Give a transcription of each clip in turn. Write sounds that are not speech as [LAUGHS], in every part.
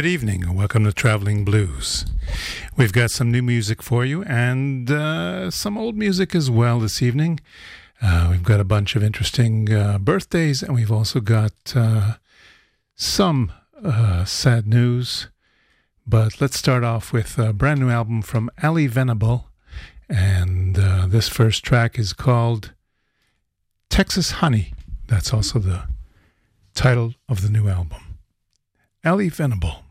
Good evening and welcome to Traveling Blues. We've got some new music for you and uh, some old music as well this evening. Uh, we've got a bunch of interesting uh, birthdays and we've also got uh, some uh, sad news. But let's start off with a brand new album from Ally Venable. And uh, this first track is called Texas Honey. That's also the title of the new album. Ally Venable.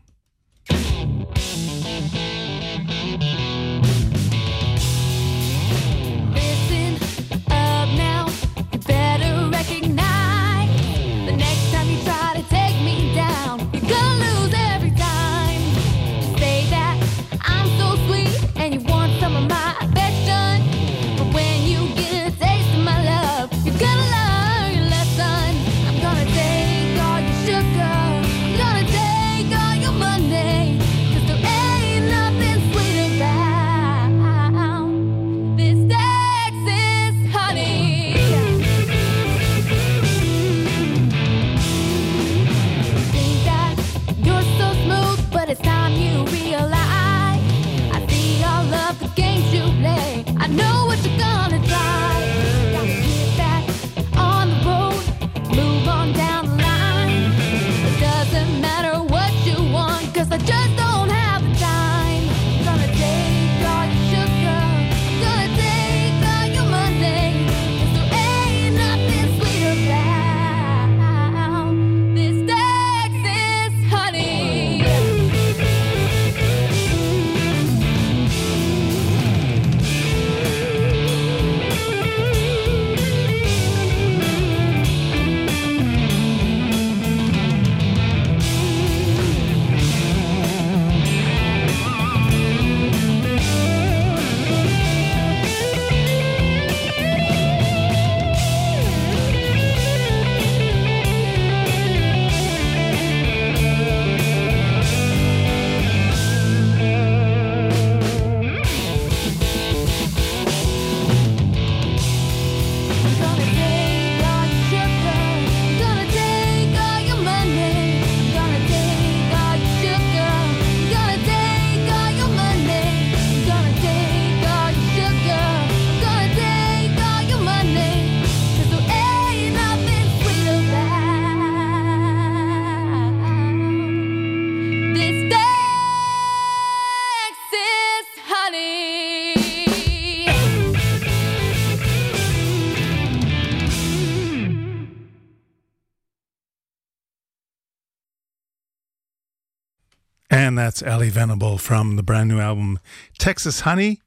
That's Ally Venable from the brand new album Texas Honey.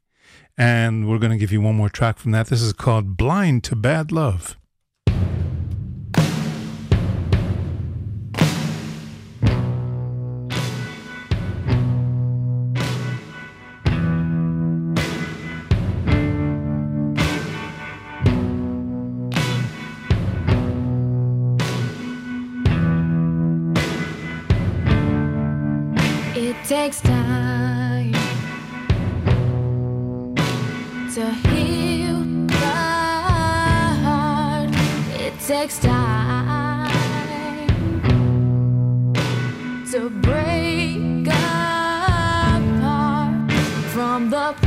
And we're going to give you one more track from that. This is called Blind to Bad Love. Takes time to heal the heart. It takes time to break apart from the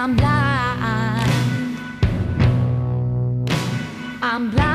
I'm blind. I'm blind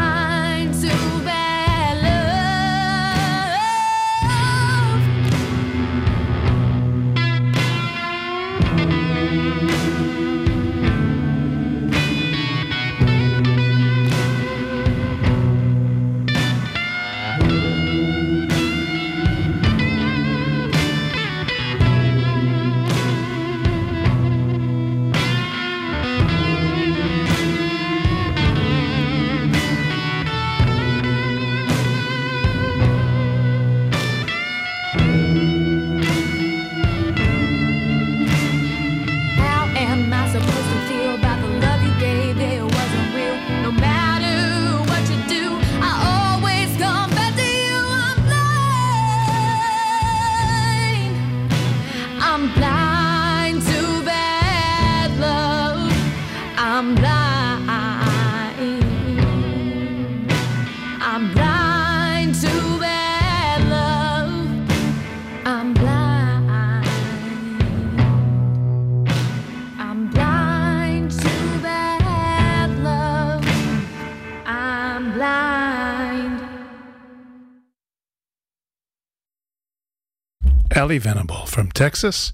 Ally Venable from Texas,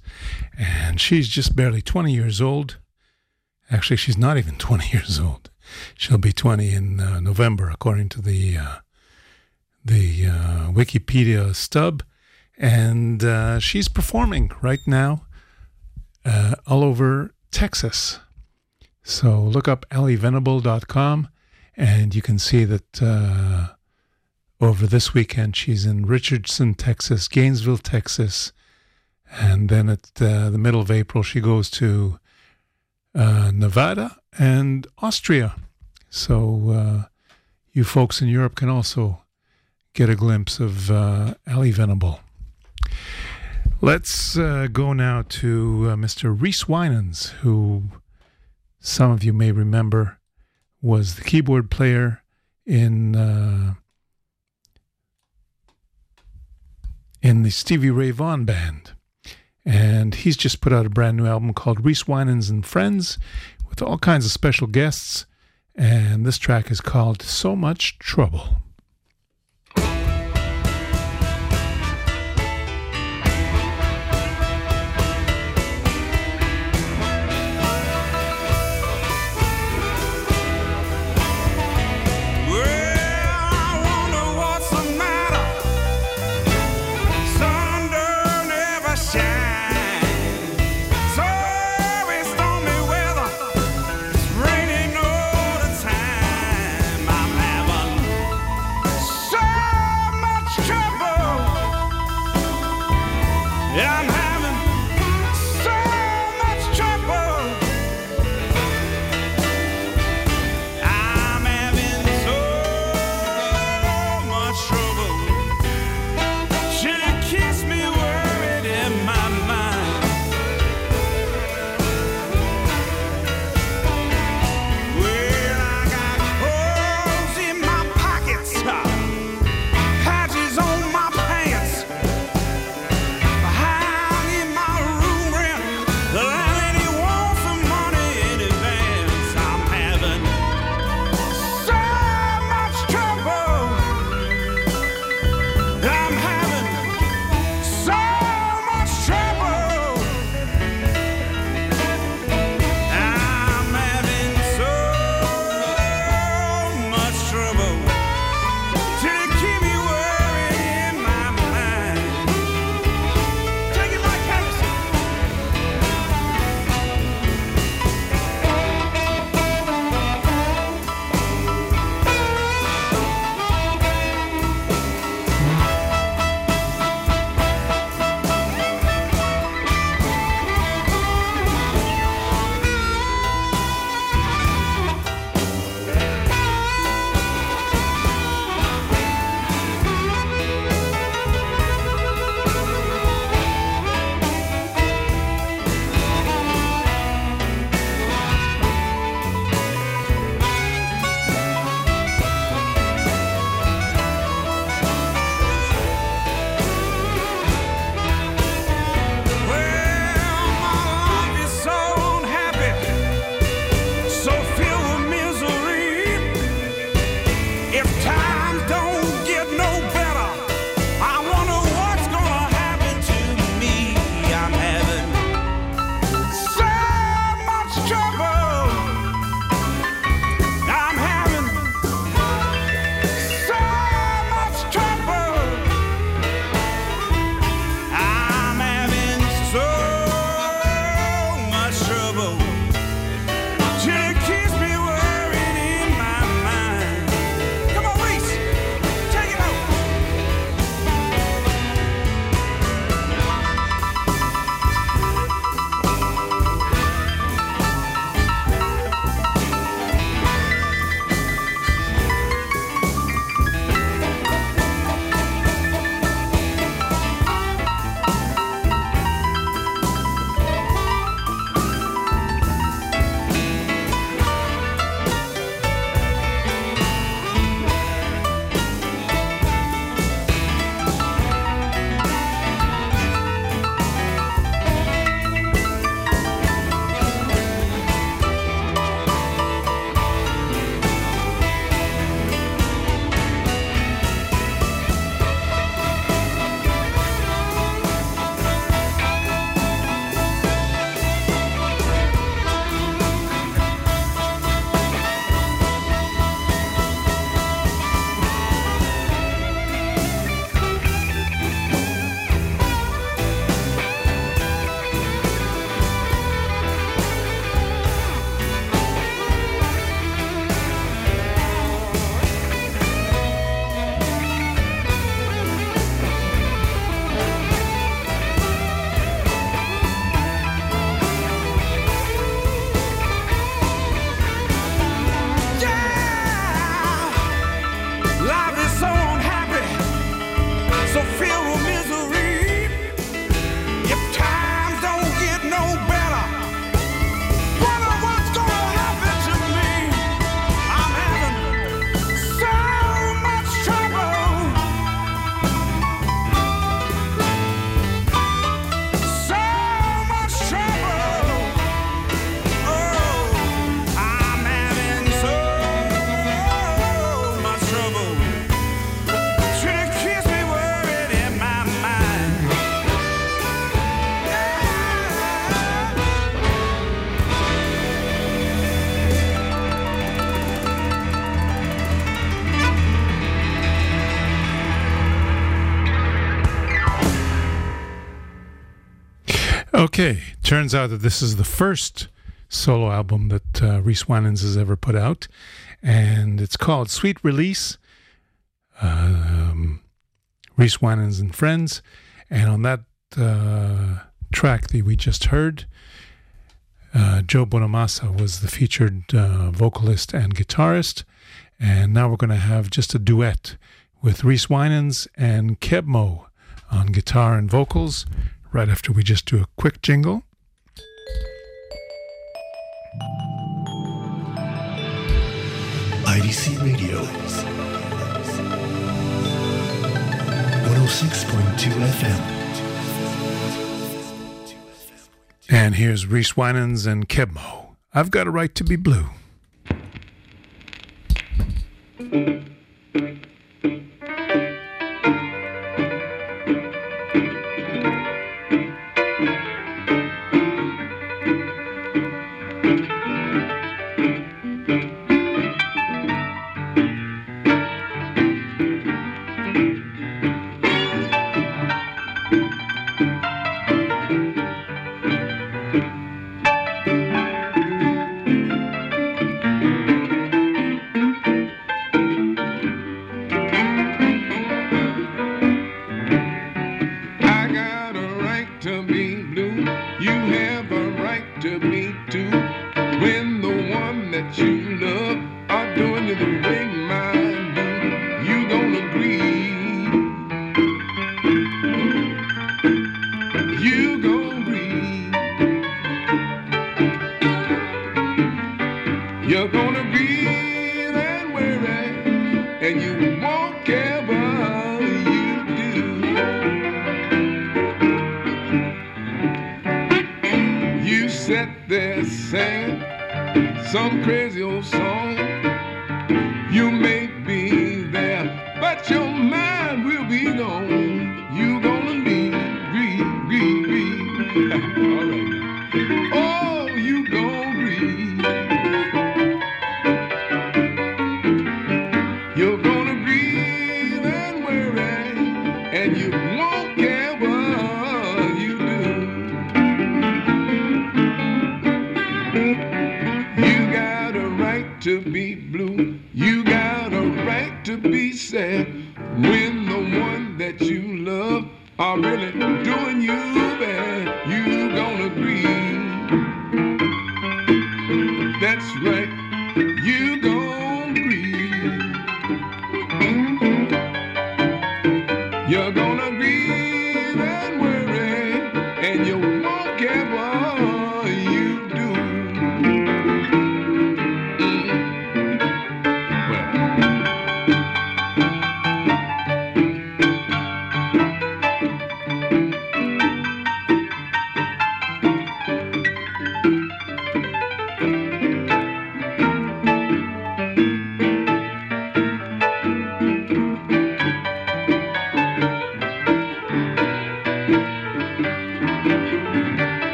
and she's just barely 20 years old. Actually, she's not even [LAUGHS] 20 years old. She'll be 20 in uh, November, according to the uh, the uh, Wikipedia stub, and uh, she's performing right now uh, all over Texas. So look up allyvenable.com, and you can see that uh, over this weekend she's in Richardson, Texas, Gainesville, Texas, and then at uh, the middle of April she goes to uh, Nevada and Austria. So uh, you folks in Europe can also get a glimpse of uh, Ally Venable. Let's uh, go now to uh, Mr. Reese Wynans, who some of you may remember was the keyboard player in uh, in the Stevie Ray Vaughan band. And he's just put out a brand new album called Reese Wynans and Friends with all kinds of special guests. And this track is called So Much Trouble. Okay, turns out that this is the first solo album that uh, Reese Wynans has ever put out, and it's called Sweet Release. Um, Reese Wynans and Friends, and on that uh, track that we just heard, uh, Joe Bonamassa was the featured uh, vocalist and guitarist, and now we're going to have just a duet with Reese Wynans and Keb' Mo' on guitar and vocals right after we just do a quick jingle. IDC Radio 106.2 FM. And here's Reese Wynans and Keb' Mo'. I've got a right to be blue.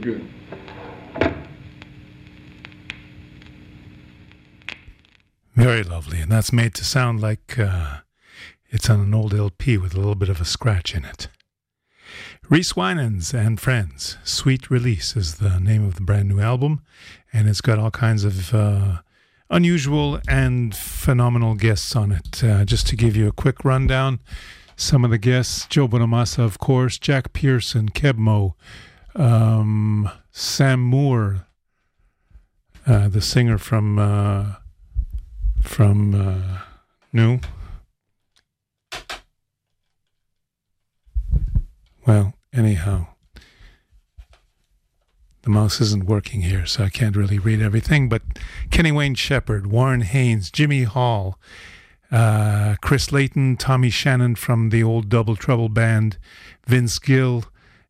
Good. Very lovely. And that's made to sound like uh, it's on an old LP with a little bit of a scratch in it. Reese Wynans and Friends. Sweet Release is the name of the brand new album. And it's got all kinds of uh, unusual and phenomenal guests on it. Uh, just to give you a quick rundown, some of the guests Joe Bonamassa, of course, Jack Pearson, Keb Kebmo, um, Sam Moore, uh, the singer from uh, from uh, New. Well, anyhow, the mouse isn't working here, so I can't really read everything. But Kenny Wayne Shepherd, Warren Haynes, Jimmy Hall, uh, Chris Layton, Tommy Shannon from the old Double Trouble band, Vince Gill,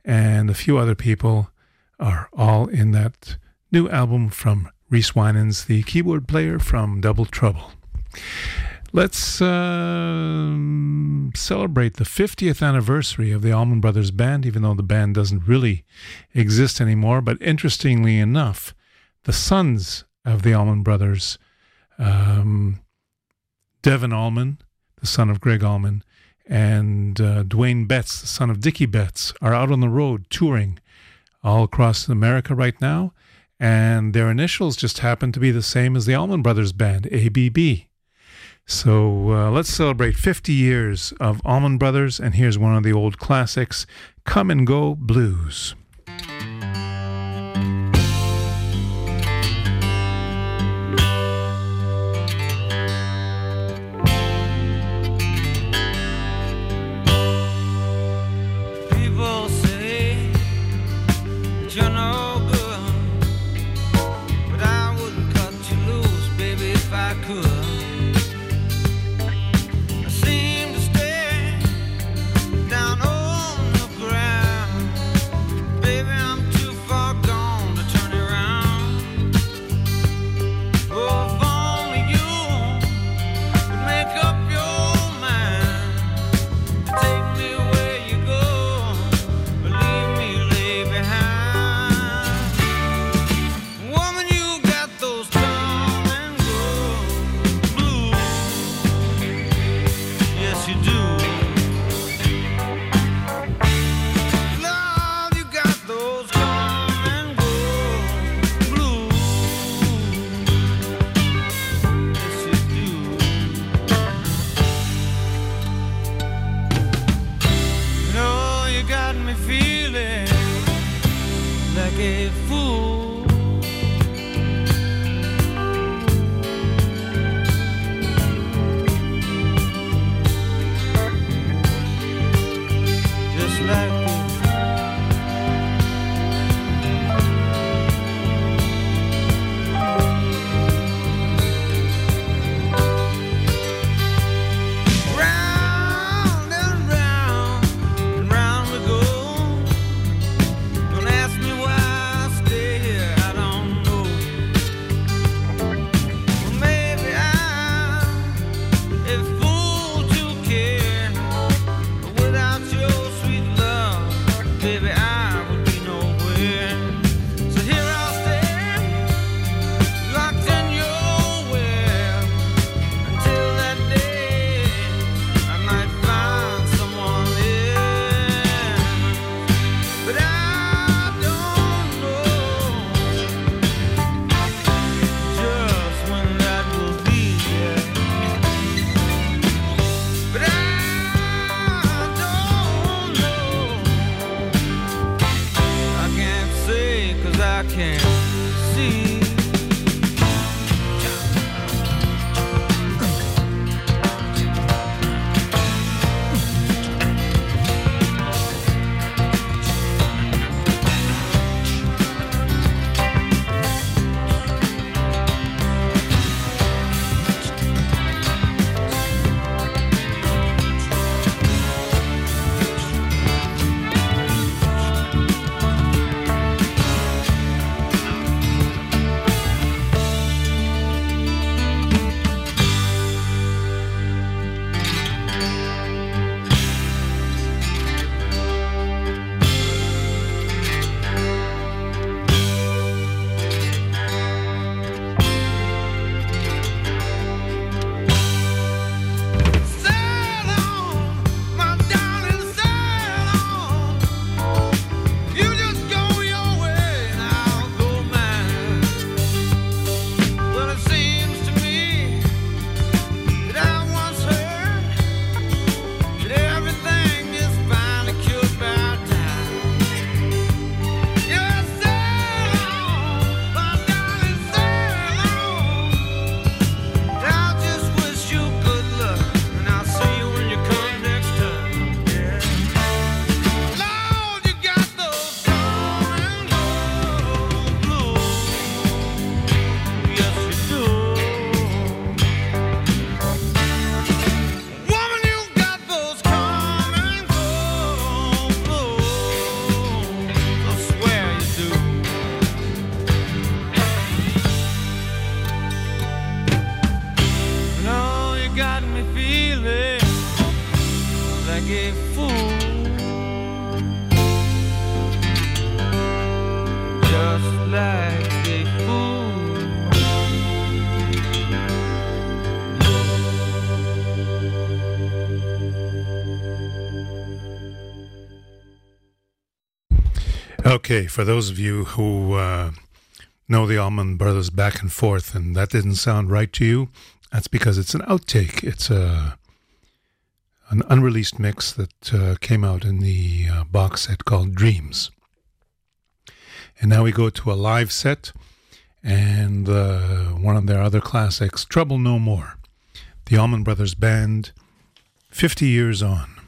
and a few other people are all in that new album from Reese Wynans, the keyboard player from Double Trouble. Let's um celebrate the 50th anniversary of the Allman Brothers Band, even though the band doesn't really exist anymore. But interestingly enough, the sons of the Allman Brothers, um, Devon Allman, the son of Gregg Allman, and uh, Duane Betts, the son of Dickey Betts, are out on the road touring all across America right now. And their initials just happen to be the same as the Allman Brothers Band, ABB. So uh, let's celebrate 50 years of Allman Brothers, and here's one of the old classics Come and Go Blues. Okay, for those of you who uh, know the Allman Brothers back and forth, and that didn't sound right to you, that's because it's an outtake. It's a an unreleased mix that uh, came out in the uh, box set called Dreams. And now we go to a live set and uh, one of their other classics, Trouble No More. The Allman Brothers Band, 50 years on.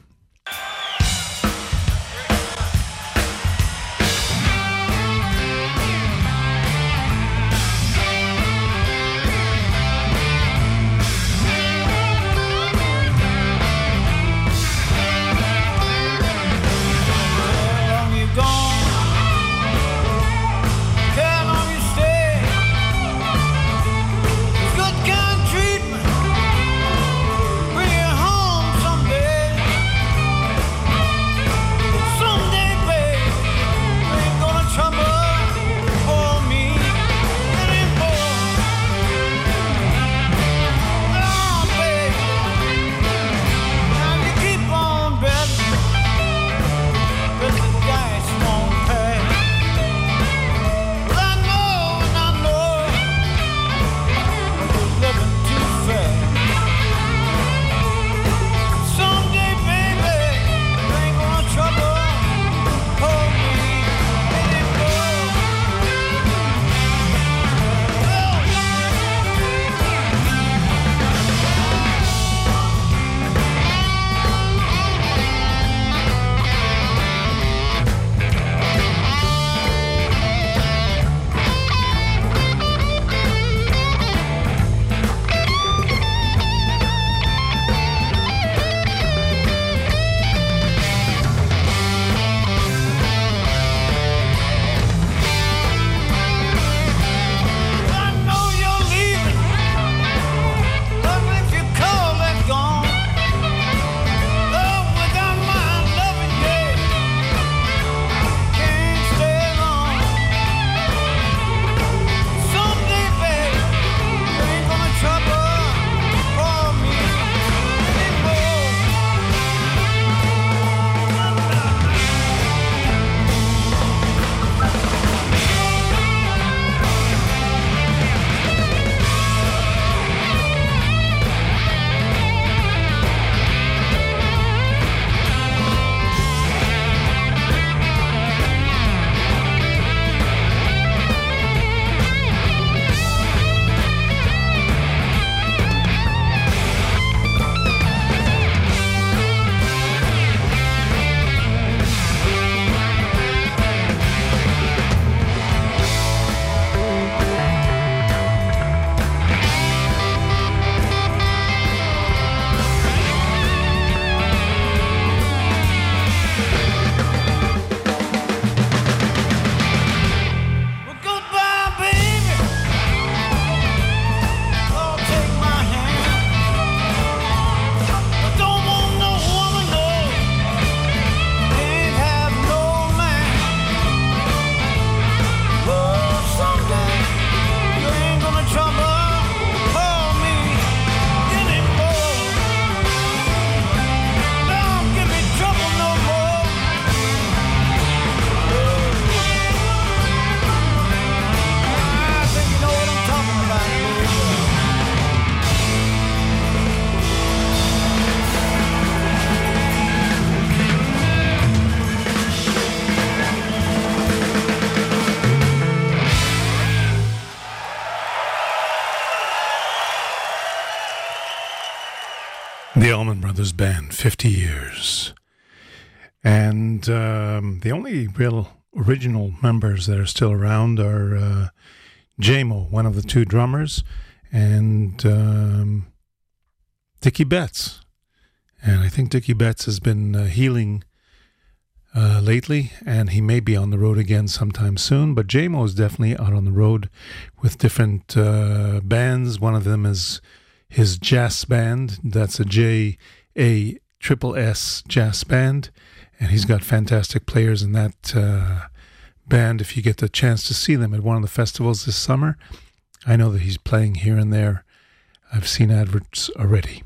Band, 50 years. And um, the only real original members that are still around are uh, Jaimoe, one of the two drummers, and um, Dickey Betts. And I think Dickey Betts has been uh, healing uh, lately, and he may be on the road again sometime soon. But Jaimoe is definitely out on the road with different uh, bands. One of them is his jazz band. That's a J A triple S jazz band, and he's got fantastic players in that uh, band. If you get the chance to see them at one of the festivals this summer, I know that he's playing here and there. I've seen adverts already.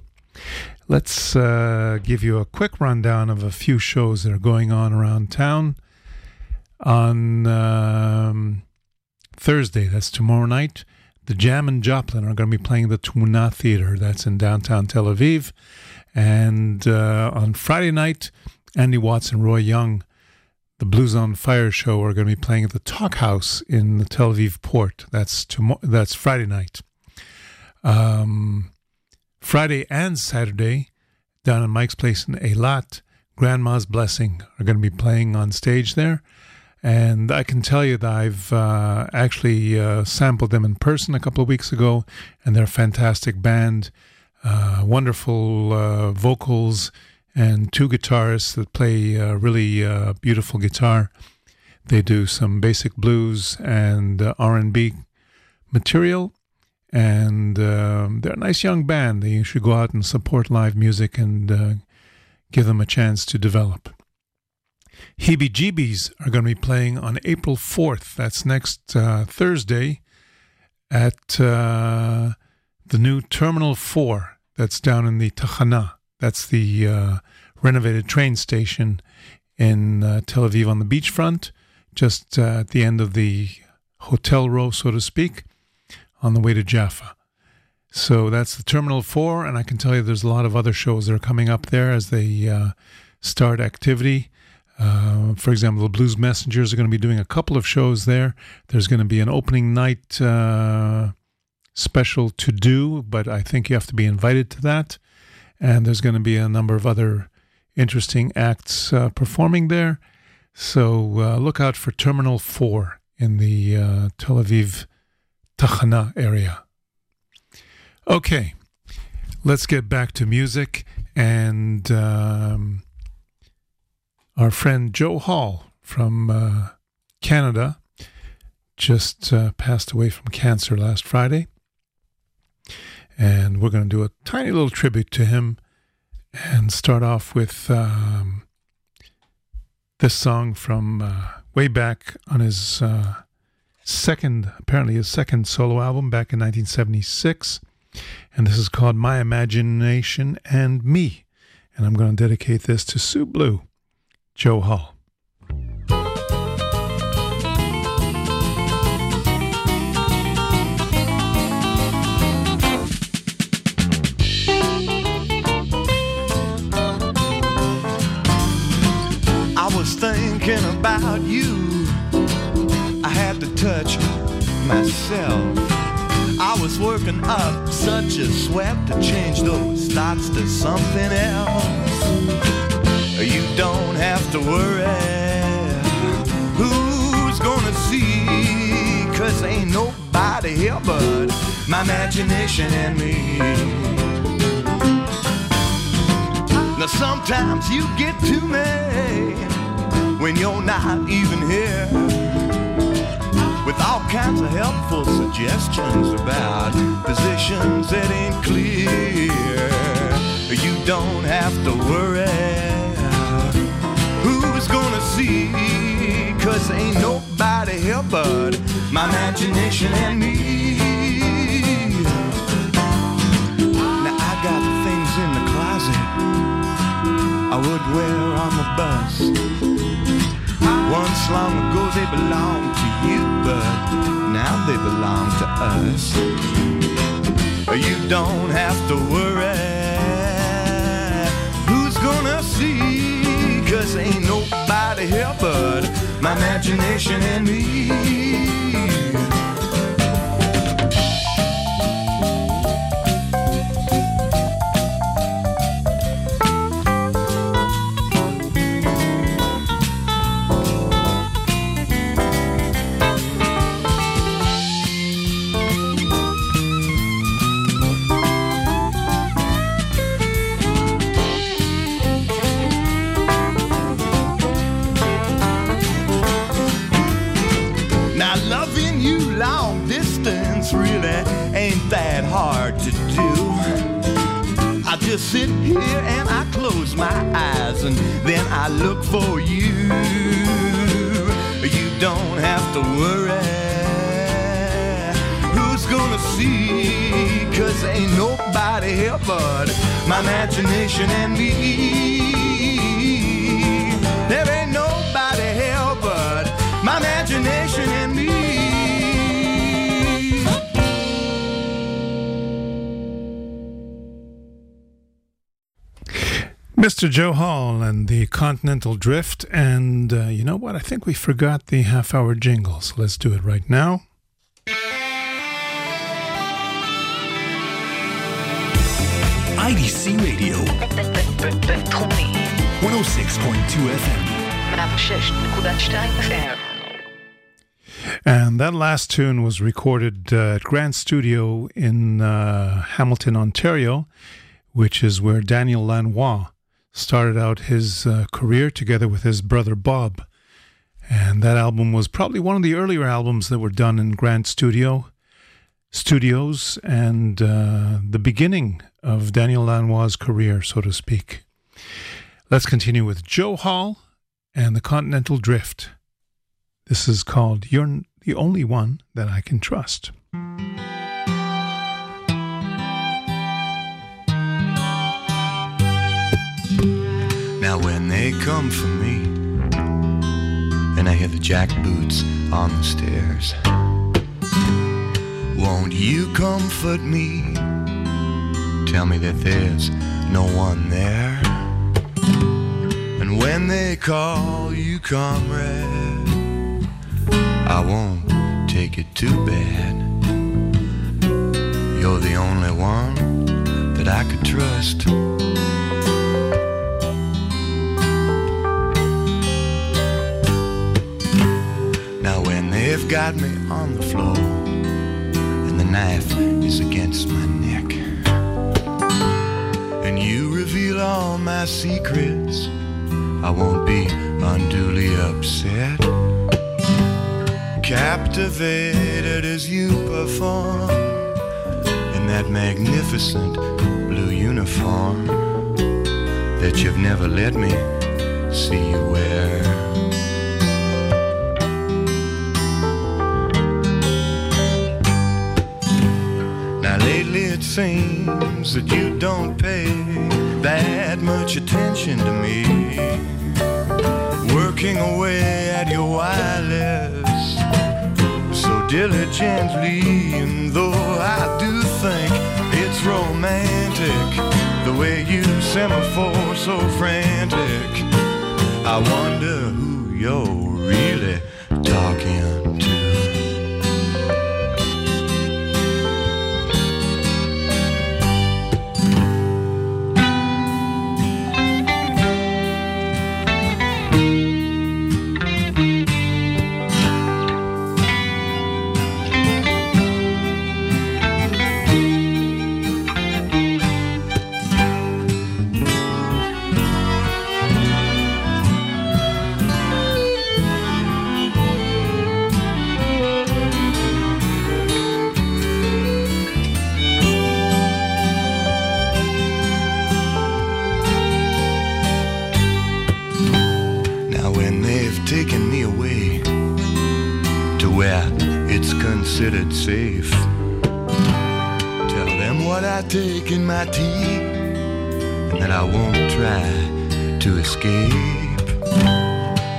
Let's uh, give you a quick rundown of a few shows that are going on around town. On um, Thursday, that's tomorrow night, the Jam and Joplin are going to be playing the Tmuna Theater. That's in downtown Tel Aviv. And uh, on Friday night, Andy Watts and Roy Young, the Blues on Fire show, are going to be playing at the Talk House in the Tel Aviv port. That's tomorrow. That's Friday night. Um, Friday and Saturday, down at Mike's Place in Eilat, Grandma's Blessing are going to be playing on stage there. And I can tell you that I've uh, actually uh, sampled them in person a couple of weeks ago, and they're a fantastic band, uh, wonderful uh, vocals, and two guitarists that play uh, really uh, beautiful guitar. They do some basic blues and R&B material, and um, they're a nice young band. You should go out and support live music and give them a chance to develop. Heebie Jeebies are going to be playing on April 4th. That's next Thursday at the new Terminal 4 that's down in the Tachana. That's the uh, renovated train station in uh, Tel Aviv on the beachfront, just uh, at the end of the hotel row, so to speak, on the way to Jaffa. So that's the Terminal 4, and I can tell you there's a lot of other shows that are coming up there as they uh, start activity. Uh, for example, the Blues Messengers are going to be doing a couple of shows there. There's going to be an opening night uh, special to do, but I think you have to be invited to that. And there's going to be a number of other interesting acts uh, performing there. So uh, look out for Terminal 4 in the uh, Tel Aviv Tachana area. Okay, let's get back to music and. Um, our friend Joe Hall from uh, Canada just uh, passed away from cancer last Friday. And we're going to do a tiny little tribute to him and start off with um, this song from uh, way back on his uh, second, apparently his second solo album back in 1976. And this is called My Imagination and Me. And I'm going to dedicate this to Sue Blue. Joe Hall. About you. I had to touch myself. I was working up such a sweat to change those thoughts to something else. You don't have to worry who's gonna see, cause ain't nobody here but my imagination and me. Now sometimes you get to me not even here with all kinds of helpful suggestions about positions that ain't clear. You don't have to worry who's gonna see, cause ain't nobody here but my imagination and me. Now I got things in the closet I would wear on the bus. Once long ago they belonged to you, but now they belong to us. You don't have to worry who's gonna see, cause ain't nobody here but my imagination and me. Imagination and me. There ain't nobody but my imagination and me. Mr. Joe Hall and the Continental Drift. And uh, you know what? I think we forgot the half hour jingle. So let's do it right now. IDC Radio, בינתחומי, 106.2 FM. 106.2 FM. And that last tune was recorded uh, at Grant Studio in uh, Hamilton, Ontario, which is where Daniel Lanois started out his uh, career together with his brother Bob. And that album was probably one of the earlier albums that were done in Grant Studio Studios and uh, the beginning of Daniel Lanois' career, so to speak. Let's continue with Joe Hall and the Continental Drift. This is called You're the Only One That I Can Trust. Now when they come for me, and I hear the jackboots on the stairs, won't you comfort me? Tell me that there's no one there. And when they call you comrade, I won't take it too bad. You're the only one that I could trust. Now when they've got me on the floor knife is against my neck and you reveal all my secrets, I won't be unduly upset. Captivated as you perform in that magnificent blue uniform that you've never let me see you wear. Seems that you don't pay that much attention to me. Working away at your wireless so diligently, and though I do think it's romantic the way you semaphore so frantic, I wonder who you're really talking considered safe, tell them what I take in my tea and that I won't try to escape.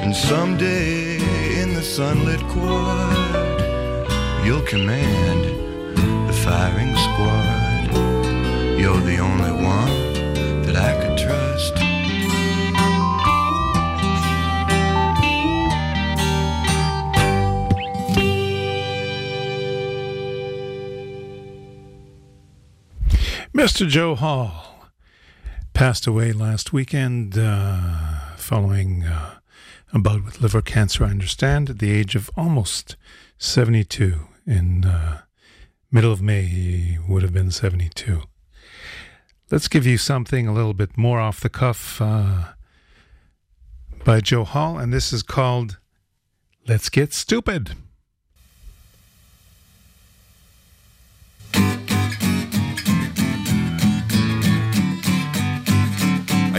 And someday in the sunlit quad, you'll command the firing squad. Mr. Joe Hall passed away last weekend uh, following uh, a bout with liver cancer, I understand, at the age of almost 72. In uh, middle of May, he would have been 72. Let's give you something a little bit more off the cuff uh, by Joe Hall, and this is called Let's Get Stupid.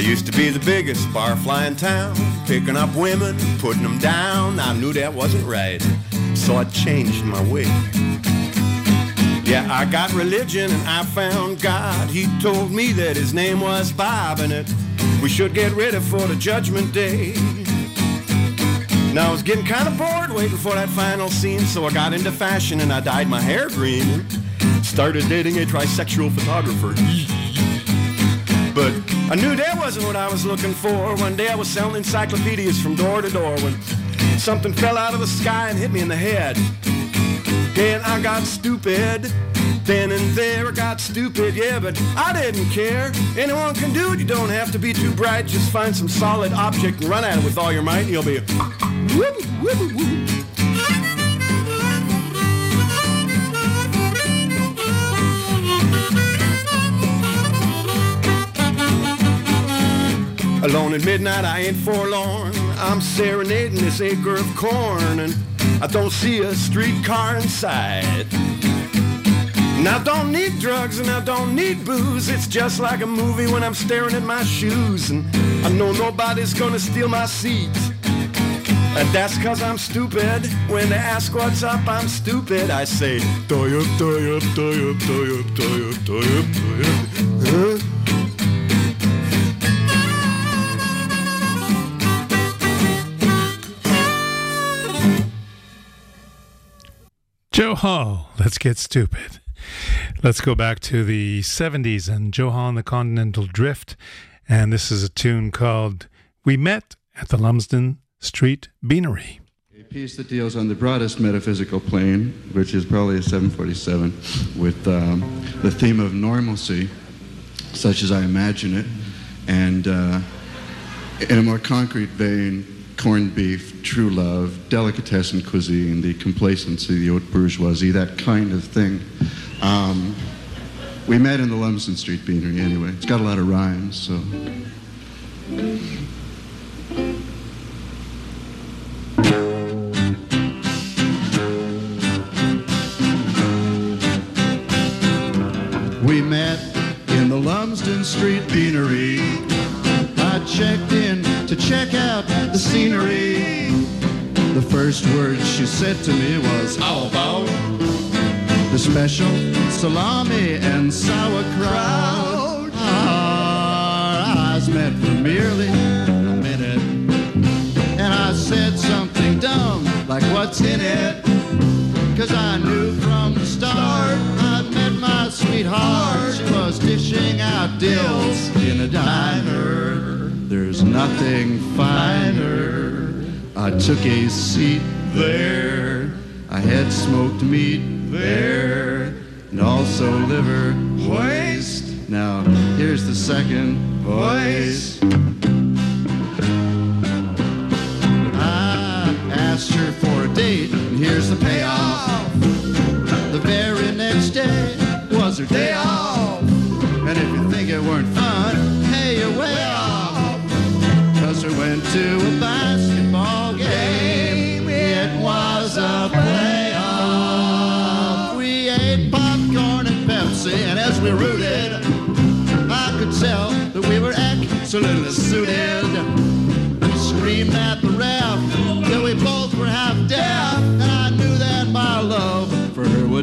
Used to be the biggest barfly in town, picking up women, putting them down. I knew that wasn't right, so I changed my way. Yeah, I got religion and I found God. He told me that his name was Bob and it we should get ready for the judgment day. Now I was getting kind of bored waiting for that final scene, so I got into fashion and I dyed my hair green. Started dating a trisexual photographer. I knew that wasn't what I was looking for. One day I was selling encyclopedias from door to door when something fell out of the sky and hit me in the head. And I got stupid. Then and there I got stupid, yeah, but I didn't care. Anyone can do it, you don't have to be too bright. Just find some solid object and run at it with all your might, and you'll be whoop, whoop, whoop. Alone at midnight, I ain't forlorn. I'm serenading this acre of corn, and I don't see a streetcar in sight. And I don't need drugs and I don't need booze. It's just like a movie when I'm staring at my shoes. And I know nobody's gonna steal my seat. And that's cause I'm stupid. When they ask what's up, I'm stupid. I say, toy up, toy up, toy up, toy up. Joe Hall, let's get stupid. Let's go back to the 70s and Joe Hall and the Continental Drift. And this is a tune called We Met at the Lumsden Street Beanery. A piece that deals on the broadest metaphysical plane, which is probably a 747, with um, the theme of normalcy, such as I imagine it, and uh, in a more concrete vein, corned beef, true love, delicatessen cuisine, the complacency, the haute bourgeoisie, that kind of thing. Um, we met in the Lumsden Street Beanery anyway. It's got a lot of rhymes, so. We met in the Lumsden Street Beanery. I checked check out the scenery. The first word she said to me was, How about the special salami and sauerkraut? Our eyes met for merely a minute. And I said something dumb, like, What's in it? Cause I knew from the start I'd met my sweetheart. She was dishing out dills finer. I took a seat there. I had smoked meat there. And also liver waste. Now, here's the second voice.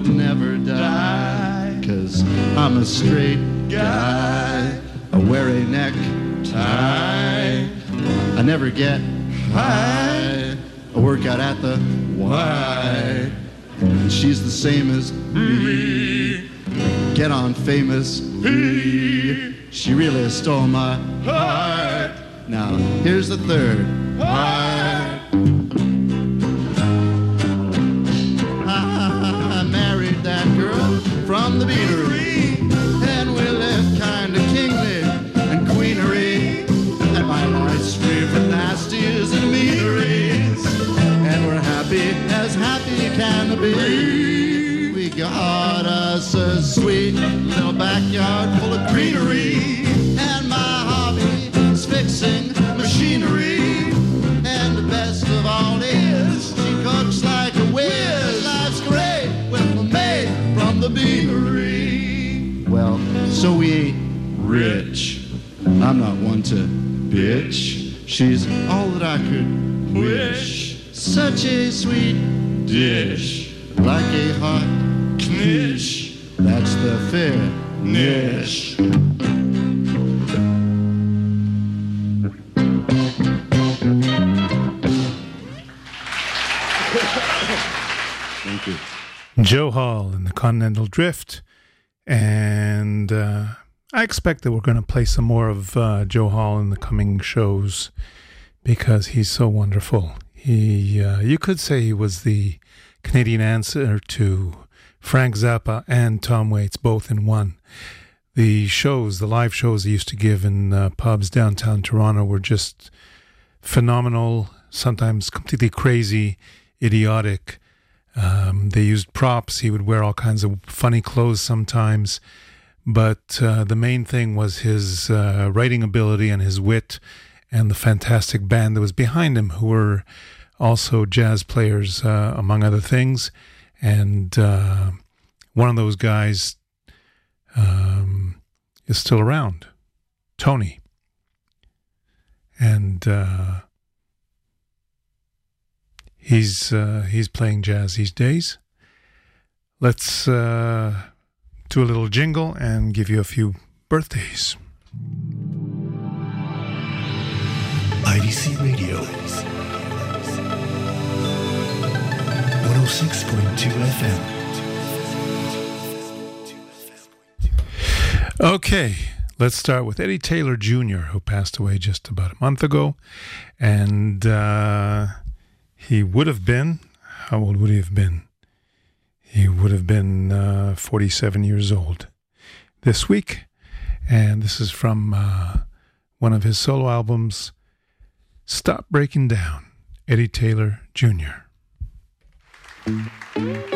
Would never die. Cause I'm a straight guy. I wear a necktie. I never get high. I work out at the Y. And she's the same as me. Get on famous. She really stole my heart. Now, here's the third part. Happy can be. We got us a sweet little backyard full of greenery, and my hobby is fixing machinery. And the best of all is she cooks like a whiz. Life's great with a maid from the beanery. Well, so we ate rich. I'm not one to bitch. She's all that I could wish. Such a sweet dish, like a hot knish. That's the finish. Thank you. Joe Hall in the Continental Drift. And uh, I expect that we're going to play some more of uh, Joe Hall in the coming shows because he's so wonderful. He, uh, you could say he was the Canadian answer to Frank Zappa and Tom Waits both in one. The shows, the live shows he used to give in uh, pubs downtown Toronto were just phenomenal, sometimes completely crazy, idiotic. Um, they used props. He would wear all kinds of funny clothes sometimes. But uh, the main thing was his uh, writing ability and his wit and the fantastic band that was behind him, who were also jazz players, uh, among other things. And uh, one of those guys um, is still around, Tony. And uh, he's uh, he's playing jazz these days. Let's uh, do a little jingle and give you a few birthdays. IDC Radio. 106.2 FM. Okay, let's start with Eddie Taylor Jr., who passed away just about a month ago. And uh, he would have been, how old would he have been? He would have been uh, 47 years old this week. And this is from uh, one of his solo albums, Stop Breaking Down, Eddie Taylor Jr. Every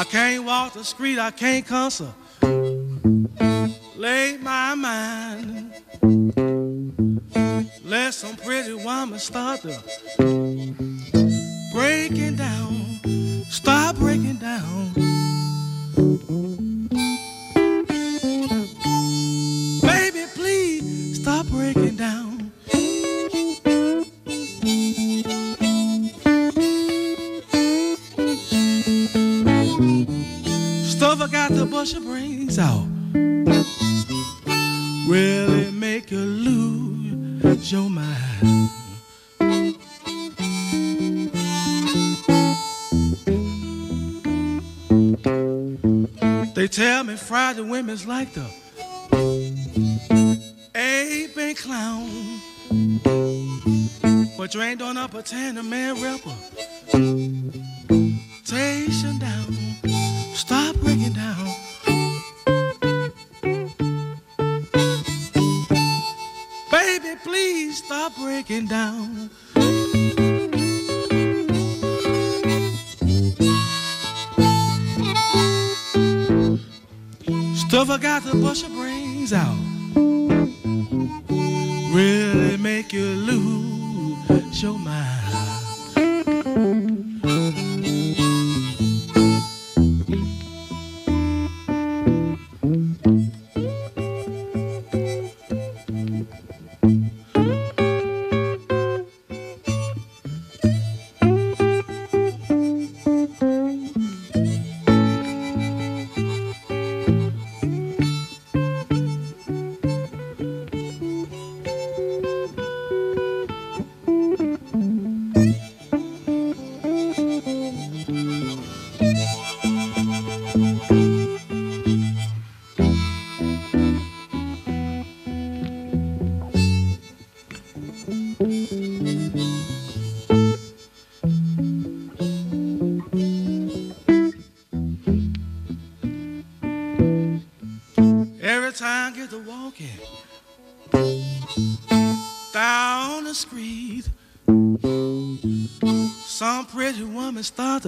I can't walk the street, I can't concentrate my mind. Let some pretty woman start to breaking down. Stop breaking down. Your brains out. Really make you lose your mind. They tell me Friday women's like the aping clown. But you ain't doing up a tandem man rapper.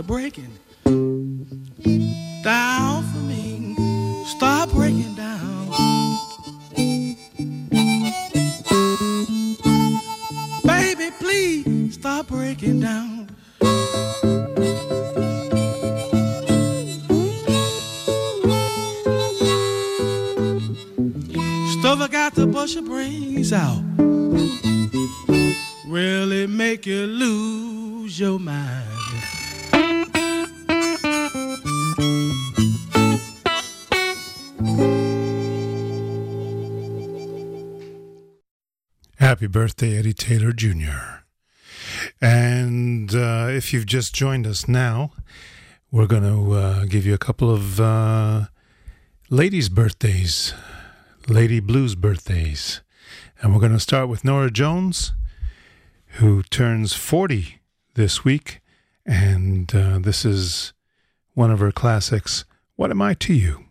Breaking birthday, Eddie Taylor Jr. And uh, if you've just joined us now, we're going to uh, give you a couple of uh, ladies' birthdays, Lady Blues birthdays. And we're going to start with Norah Jones, who turns 40 this week. And uh, this is one of her classics, What Am I to You?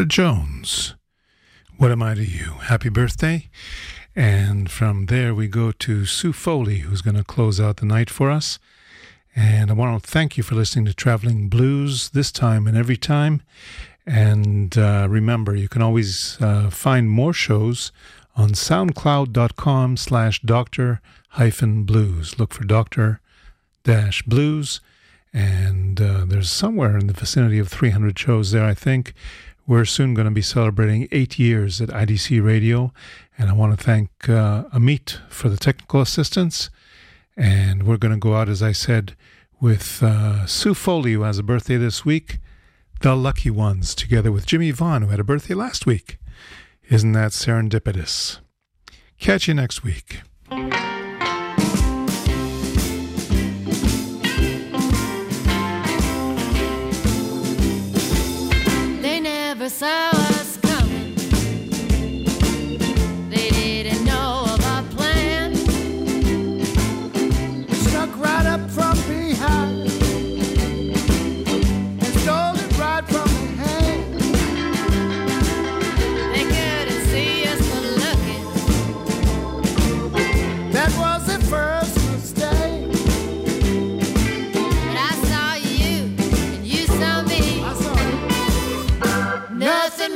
Norah Jones. What am I to you? Happy birthday. And from there, we go to Sue Foley, who's going to close out the night for us. And I want to thank you for listening to Traveling Blues this time and every time. And uh, remember, you can always uh, find more shows on soundcloud.com slash doctor hyphen blues. Look for doctor dash blues. And uh, there's somewhere in the vicinity of 300 shows there, I think. We're soon going to be celebrating eight years at IDC Radio. And I want to thank uh, Amit for the technical assistance. And we're going to go out, as I said, with uh, Sue Foley, who has a birthday this week, The Lucky Ones, together with Jimmie Vaughan, who had a birthday last week. Isn't that serendipitous? Catch you next week.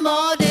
more